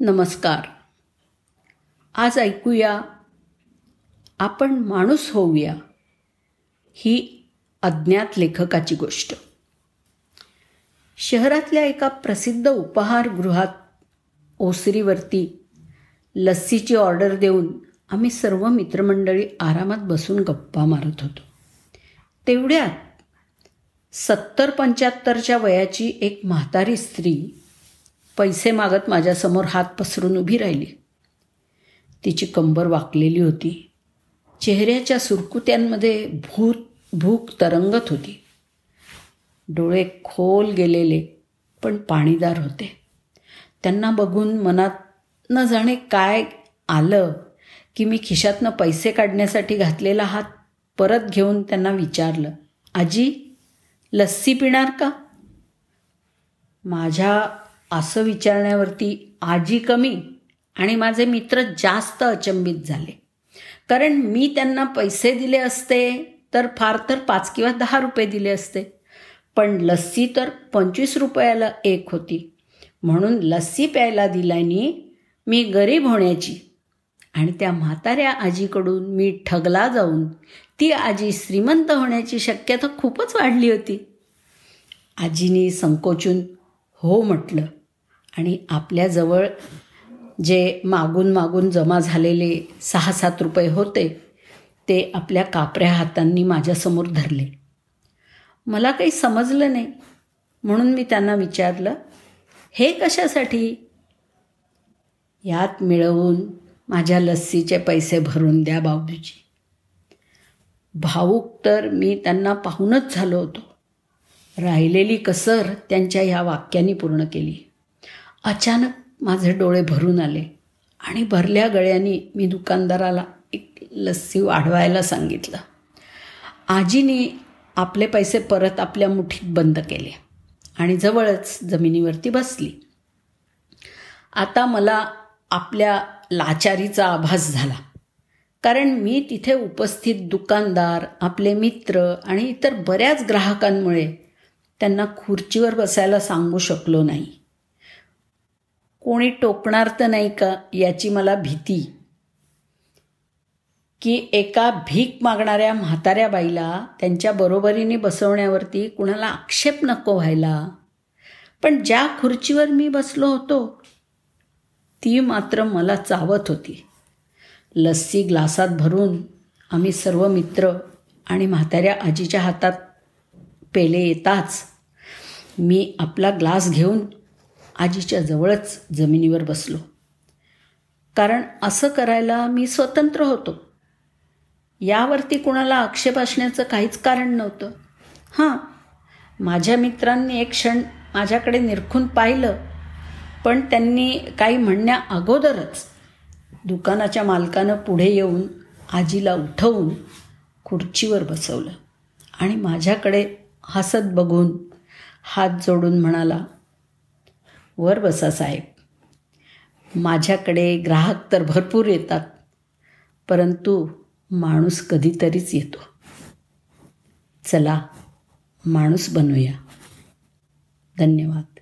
नमस्कार. आज ऐकूया आपण माणूस होऊया ही अज्ञात लेखकाची गोष्ट. शहरातल्या एका प्रसिद्ध उपहारगृहात ओसरीवरती लस्सीची ऑर्डर देऊन आम्ही सर्व मित्रमंडळी आरामात बसून गप्पा मारत होतो. तेवढ्यात सत्तर पंच्याहत्तरच्या वयाची एक म्हातारी स्त्री पैसे मागत माझ्यासमोर हात पसरून उभी राहिली. तिची कंबर वाकलेली होती. चेहऱ्याच्या सुरकुत्यांमध्ये भूत भूक तरंगत होती. डोळे खोल गेलेले पण पाणीदार होते. त्यांना बघून मनात न जाणे काय आलं की मी खिशातनं पैसे काढण्यासाठी घातलेला हात परत घेऊन त्यांना विचारलं आजी लस्सी पिणार का? माझ्या असं विचारण्यावरती आजी कमी आणि माझे मित्र जास्त अचंबित झाले. कारण मी त्यांना पैसे दिले असते तर फार तर पाच किंवा दहा रुपये दिले असते. पण लस्सी तर पंचवीस रुपयाला एक होती. म्हणून लस्सी प्यायला दिल्याने मी गरीब होण्याची. आणि त्या म्हाताऱ्या आजीकडून मी ठगला जाऊन ती आजी श्रीमंत होण्याची शक्यता खूपच वाढली होती. आजीने संकोचून हो म्हटलं आणि आपल्याजवळ जे मागून मागून जमा झालेले सहा सात रुपये होते ते आपल्या कापऱ्या हातांनी माझ्यासमोर धरले. मला काही समजलं नाही. म्हणून मी त्यांना विचारलं हे कशासाठी? यात मिळवून माझ्या लस्सीचे पैसे भरून द्या बाबूजी भाऊक तर मी त्यांना पाहूनच झालो होतो. राहिलेली कसर त्यांच्या ह्या वाक्याने पूर्ण केली. अचानक माझे डोळे भरून आले आणि भरल्या गळ्याने मी दुकानदाराला एक लस्सी वाढवायला सांगितलं. आजीने आपले पैसे परत आपल्या मुठीत बंद केले आणि जवळच जमिनीवरती बसली. आता मला आपल्या लाचारीचा आभास झाला. कारण मी तिथे उपस्थित दुकानदार आपले मित्र आणि इतर बऱ्याच ग्राहकांमुळे त्यांना खुर्चीवर बसायला सांगू शकलो नाही. कोणी टोकणार तर नाही का? याची मला भीती. की एका भीक मागणाऱ्या म्हाताऱ्या बाईला त्यांच्या बरोबरीने बसवण्यावरती कुणाला आक्षेप नको व्हायला. पण ज्या खुर्चीवर मी बसलो होतो ती मात्र मला चावत होती. लस्सी ग्लासात भरून आम्ही सर्व मित्र आणि म्हाताऱ्या आजीच्या हातात पेले येताच मी आपला ग्लास घेऊन आजीच्या जवळच जमिनीवर बसलो. कारण असं करायला मी स्वतंत्र होतो. यावरती कुणाला आक्षेप असण्याचं काहीच कारण नव्हतं. हां माझ्या मित्रांनी एक क्षण माझ्याकडे निरखून पाहिलं पण त्यांनी काही म्हणण्या अगोदरच दुकानाच्या मालकानं पुढे येऊन आजीला उठवून खुर्चीवर बसवलं आणि माझ्याकडे हसत बघून हात जोडून म्हणाला वर बसा साहेब. माझ्याकडे ग्राहक तर भरपूर येतात परंतु माणूस कधीतरीच येतो. चला माणूस बनूया. धन्यवाद.